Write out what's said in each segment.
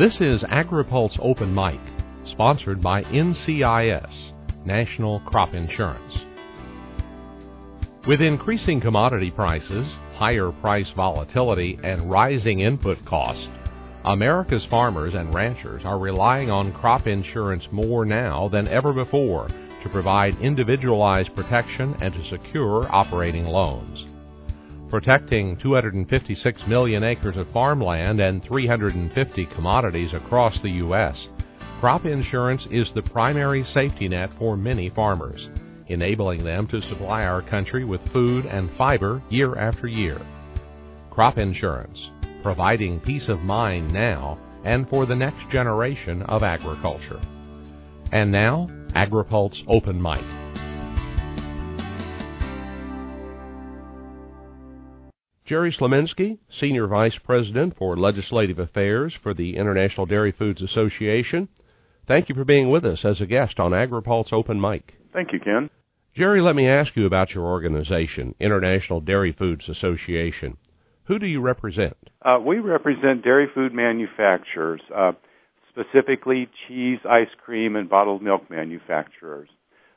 This is AgriPulse Open Mic, sponsored by NCIS, National Crop Insurance. With increasing commodity prices, higher price volatility, and rising input costs, America's farmers and ranchers are relying on crop insurance more now than ever before to provide individualized protection and to secure operating loans protecting 256 million acres of farmland and 350 commodities across the U.S. Crop insurance is the primary safety net for many farmers, enabling them to supply our country with food and fiber year after year. Crop insurance, providing peace of mind now and for the next generation of agriculture. And now, AgriPulse Open Mic. Jerry Slominski, Senior Vice President for Legislative Affairs for the International Dairy Foods Association. Thank you for being with us as a guest on AgriPulse Open Mic. Thank you, Ken. Jerry, let me ask you about your organization, International Dairy Foods Association. Who do you represent? Uh, we represent dairy food manufacturers, uh, specifically cheese, ice cream, and bottled milk manufacturers.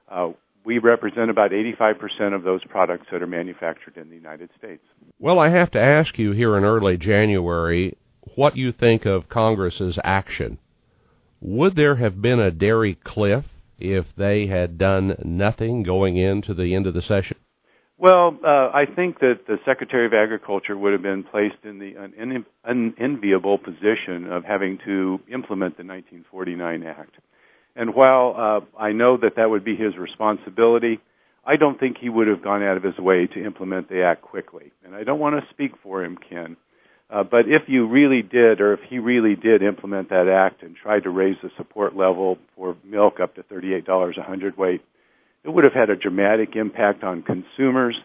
Uh, we represent about 85% of those products that are manufactured in the United States. Well, I have to ask you here in early January what you think of Congress's action. Would there have been a dairy cliff if they had done nothing going into the end of the session? Well, uh, I think that the Secretary of Agriculture would have been placed in the unenviable position of having to implement the 1949 Act. And while uh, I know that that would be his responsibility, I don't think he would have gone out of his way to implement the act quickly. And I don't want to speak for him, Ken. Uh, but if you really did, or if he really did implement that act and tried to raise the support level for milk up to $38 a hundredweight, it would have had a dramatic impact on consumers.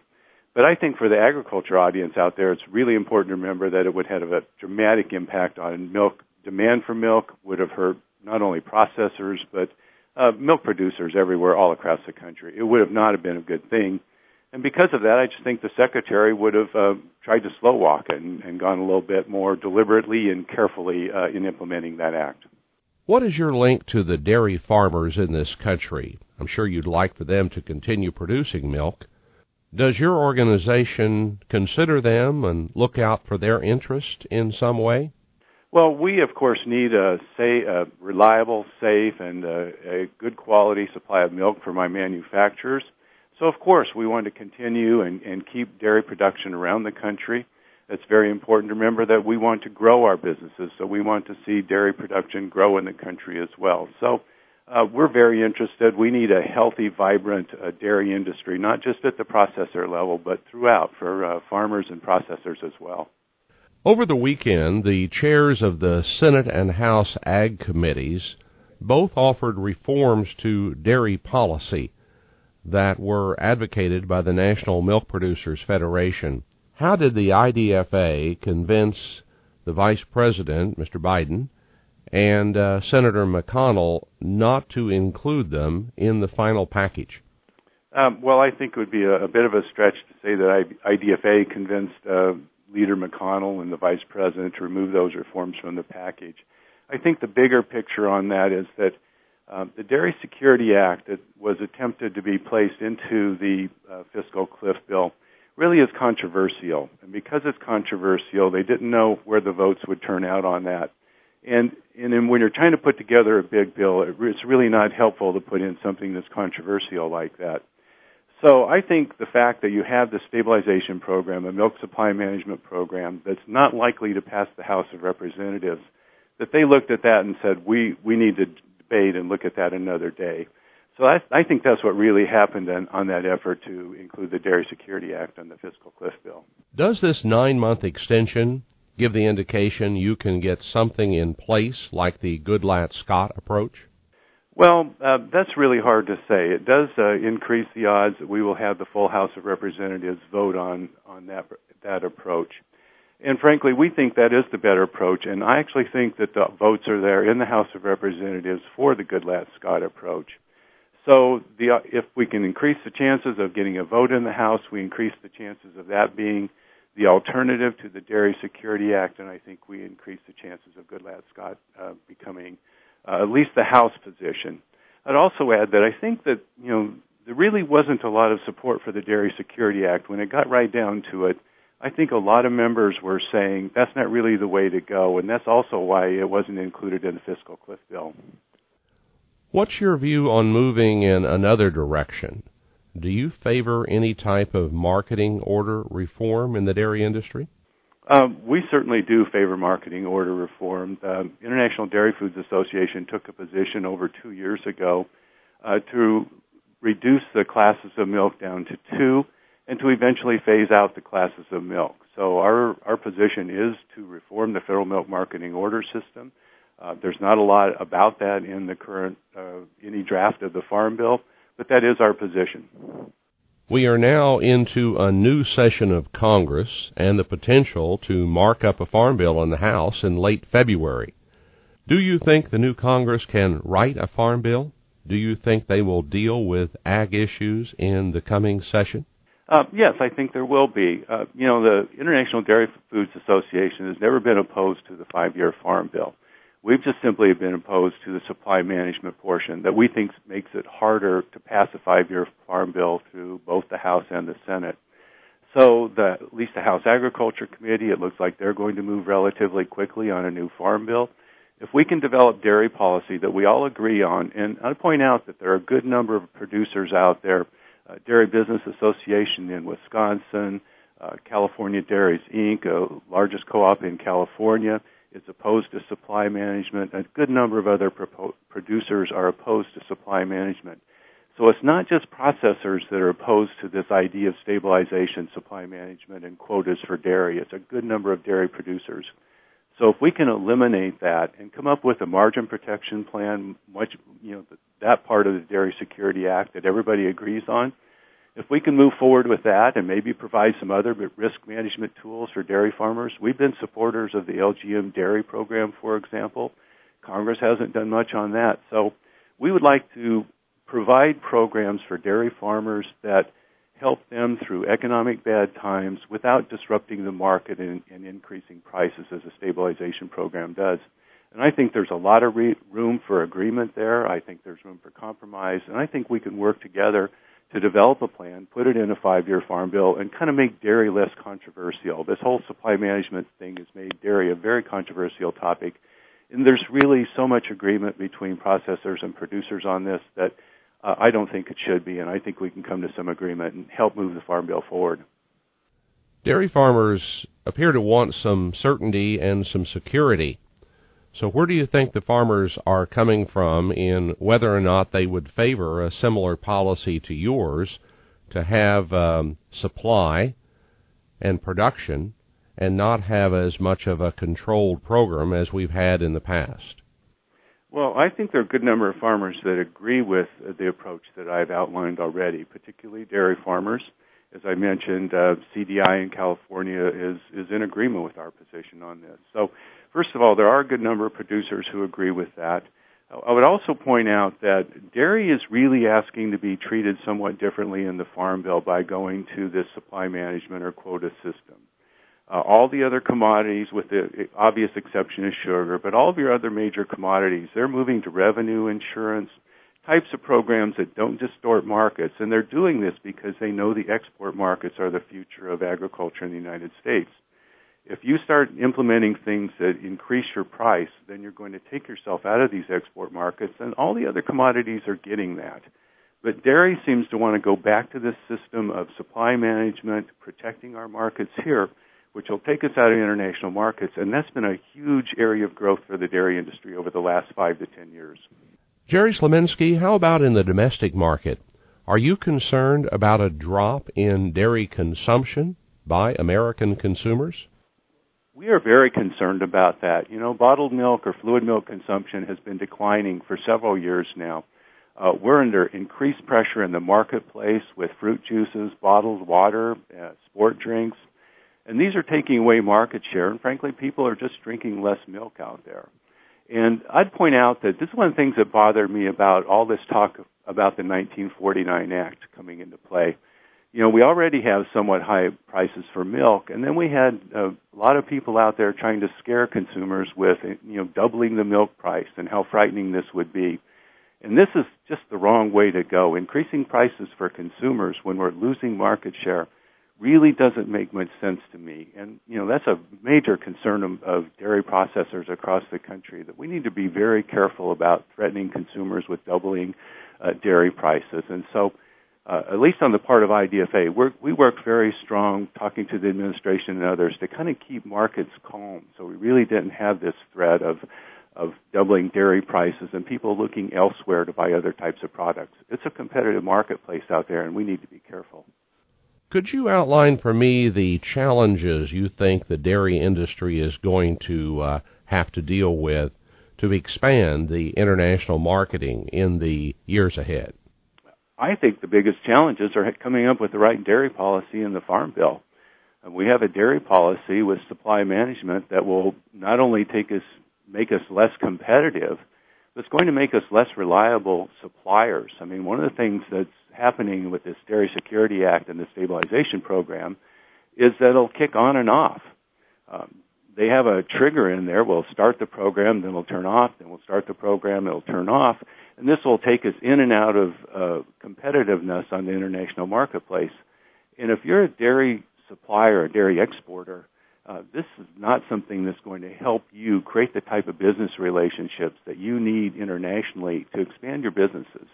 But I think for the agriculture audience out there, it's really important to remember that it would have a dramatic impact on milk. Demand for milk would have hurt not only processors but uh, milk producers everywhere, all across the country. It would have not have been a good thing, and because of that, I just think the secretary would have uh, tried to slow walk it and, and gone a little bit more deliberately and carefully uh, in implementing that act. What is your link to the dairy farmers in this country? I'm sure you'd like for them to continue producing milk. Does your organization consider them and look out for their interest in some way? Well, we of course need a, say, a reliable, safe, and a, a good quality supply of milk for my manufacturers. So of course we want to continue and, and keep dairy production around the country. It's very important to remember that we want to grow our businesses, so we want to see dairy production grow in the country as well. So uh, we're very interested. We need a healthy, vibrant uh, dairy industry, not just at the processor level, but throughout for uh, farmers and processors as well. Over the weekend, the chairs of the Senate and House Ag Committees both offered reforms to dairy policy that were advocated by the National Milk Producers Federation. How did the IDFA convince the Vice President, Mr. Biden, and uh, Senator McConnell not to include them in the final package? Um, well, I think it would be a, a, bit of a stretch to say that IDFA convinced uh, Leader McConnell and the Vice President to remove those reforms from the package. I think the bigger picture on that is that um, the Dairy Security Act that was attempted to be placed into the uh, fiscal cliff bill really is controversial. And because it's controversial, they didn't know where the votes would turn out on that. And, and when you're trying to put together a big bill, it's really not helpful to put in something that's controversial like that. So I think the fact that you have the stabilization program, a milk supply management program that's not likely to pass the House of Representatives, that they looked at that and said, we, we need to debate and look at that another day. So I, I think that's what really happened on, on that effort to include the Dairy Security Act on the fiscal cliff bill. Does this nine month extension give the indication you can get something in place like the Goodlatte Scott approach? Well, uh, that's really hard to say. It does uh, increase the odds that we will have the full House of Representatives vote on on that that approach. And frankly, we think that is the better approach. And I actually think that the votes are there in the House of Representatives for the Goodlatte Scott approach. So the, uh, if we can increase the chances of getting a vote in the House, we increase the chances of that being the alternative to the Dairy Security Act, and I think we increase the chances of Goodlatte Scott uh, becoming uh, at least the House position. I'd also add that I think that you know there really wasn't a lot of support for the Dairy Security Act when it got right down to it. I think a lot of members were saying that's not really the way to go, and that's also why it wasn't included in the fiscal cliff bill. What's your view on moving in another direction? Do you favor any type of marketing order reform in the dairy industry? Um, we certainly do favor marketing order reform. The International Dairy Foods Association took a position over two years ago uh, to reduce the classes of milk down to two and to eventually phase out the classes of milk. So our, our position is to reform the federal milk marketing order system. Uh, there's not a lot about that in the current uh, any draft of the Farm Bill, but that is our position. We are now into a new session of Congress and the potential to mark up a farm bill in the House in late February. Do you think the new Congress can write a farm bill? Do you think they will deal with ag issues in the coming session? Uh, yes, I think there will be. Uh, you know, the International Dairy Foods Association has never been opposed to the five-year farm bill. We've just simply been opposed to the supply management portion that we think makes it harder to pass a five-year farm bill through both the House and the Senate. So, the, at least the House Agriculture Committee, it looks like they're going to move relatively quickly on a new farm bill. If we can develop dairy policy that we all agree on, and I point out that there are a good number of producers out there uh, Dairy Business Association in Wisconsin, uh, California Dairies Inc., a largest co-op in California, is opposed to supply management. A good number of other propo- producers are opposed to supply management. So it's not just processors that are opposed to this idea of stabilization, supply management, and quotas for dairy. It's a good number of dairy producers. So if we can eliminate that and come up with a margin protection plan, much you know that part of the Dairy Security Act that everybody agrees on, if we can move forward with that and maybe provide some other risk management tools for dairy farmers, we've been supporters of the LGM dairy program, for example. Congress hasn't done much on that. So we would like to provide programs for dairy farmers that help them through economic bad times without disrupting the market and, and increasing prices as a stabilization program does. And I think there's a lot of re- room for agreement there. I think there's room for compromise. And I think we can work together to develop a plan, put it in a five-year farm bill, and kind of make dairy less controversial. This whole supply management thing has made dairy a very controversial topic. And there's really so much agreement between processors and producers on this that uh, I don't think it should be, and I think we can come to some agreement and help move the farm bill forward. Dairy farmers appear to want some certainty and some security. So, where do you think the farmers are coming from in whether or not they would favor a similar policy to yours to have um, supply and production and not have as much of a controlled program as we've had in the past? Well, I think there are a good number of farmers that agree with the approach that I've outlined already, particularly dairy farmers. As I mentioned, uh, CDI in California is is in agreement with our position on this. So, first of all, there are a good number of producers who agree with that. I would also point out that dairy is really asking to be treated somewhat differently in the Farm Bill by going to this supply management or quota system. Uh, all the other commodities, with the obvious exception of sugar, but all of your other major commodities, they're moving to revenue insurance types of programs that don't distort markets, and they're doing this because they know the export markets are the future of agriculture in the United States. If you start implementing things that increase your price, then you're going to take yourself out of these export markets, and all the other commodities are getting that. But dairy seems to want to go back to this system of supply management, protecting our markets here, which will take us out of international markets. And that's been a huge area of growth for the dairy industry over the last five to ten years. Jerry Slominski, how about in the domestic market? Are you concerned about a drop in dairy consumption by American consumers? We are very concerned about that. You know, bottled milk or fluid milk consumption has been declining for several years now. Uh, we're under increased pressure in the marketplace with fruit juices, bottled water, uh, sport drinks, and these are taking away market share, and frankly, people are just drinking less milk out there. And I'd point out that this is one of the things that bothered me about all this talk about the 1949 Act coming into play. you know, we already have somewhat high prices for milk, and then we had a lot of people out there trying to scare consumers with, you know, doubling the milk price and how frightening this would be. And this is just the wrong way to go. Increasing prices for consumers when we're losing market share really doesn't make much sense to me. And, you know, that's a major concern of, of dairy processors across the country that we need to be very careful about threatening consumers with doubling uh, dairy prices. And so, uh, at least on the part of IDFA, we work very strong talking to the administration and others to kind of keep markets calm. So we really didn't have this threat of of doubling dairy prices and people looking elsewhere to buy other types of products. It's a competitive marketplace out there, and we need to be careful. Could you outline for me the challenges you think the dairy industry is going to uh, have to deal with to expand the international marketing in the years ahead? I think the biggest challenges are coming up with the right dairy policy in the Farm Bill. We have a dairy policy with supply management that will not only take us make us less competitive, but it's going to make us less reliable suppliers. I mean, one of the things that's happening with this Dairy Security Act and the stabilization program is that it'll kick on and off. Um, they have a trigger in there. We'll start the program, then we'll turn off, then we'll start the program, it'll turn off, and this will take us in and out of uh, competitiveness on the international marketplace. And if you're a dairy supplier, a dairy exporter, uh, this is not something that's going to help you create the type of business relationships that you need internationally to expand your businesses.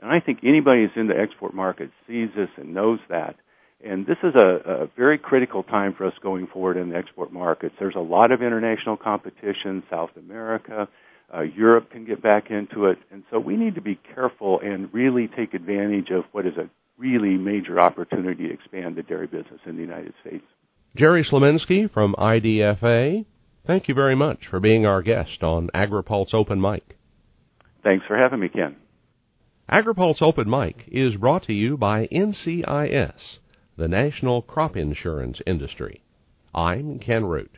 And I think anybody who's in the export market sees this and knows that. And this is a, a very critical time for us going forward in the export markets. There's a lot of international competition, South America, uh, Europe can get back into it. And so we need to be careful and really take advantage of what is a really major opportunity to expand the dairy business in the United States. Jerry Slominski from IDFA, thank you very much for being our guest on AgriPulse Open Mic. Thanks for having me, Ken. AgriPulse Open Mic is brought to you by NCIS, the National Crop Insurance Industry. I'm Ken Root.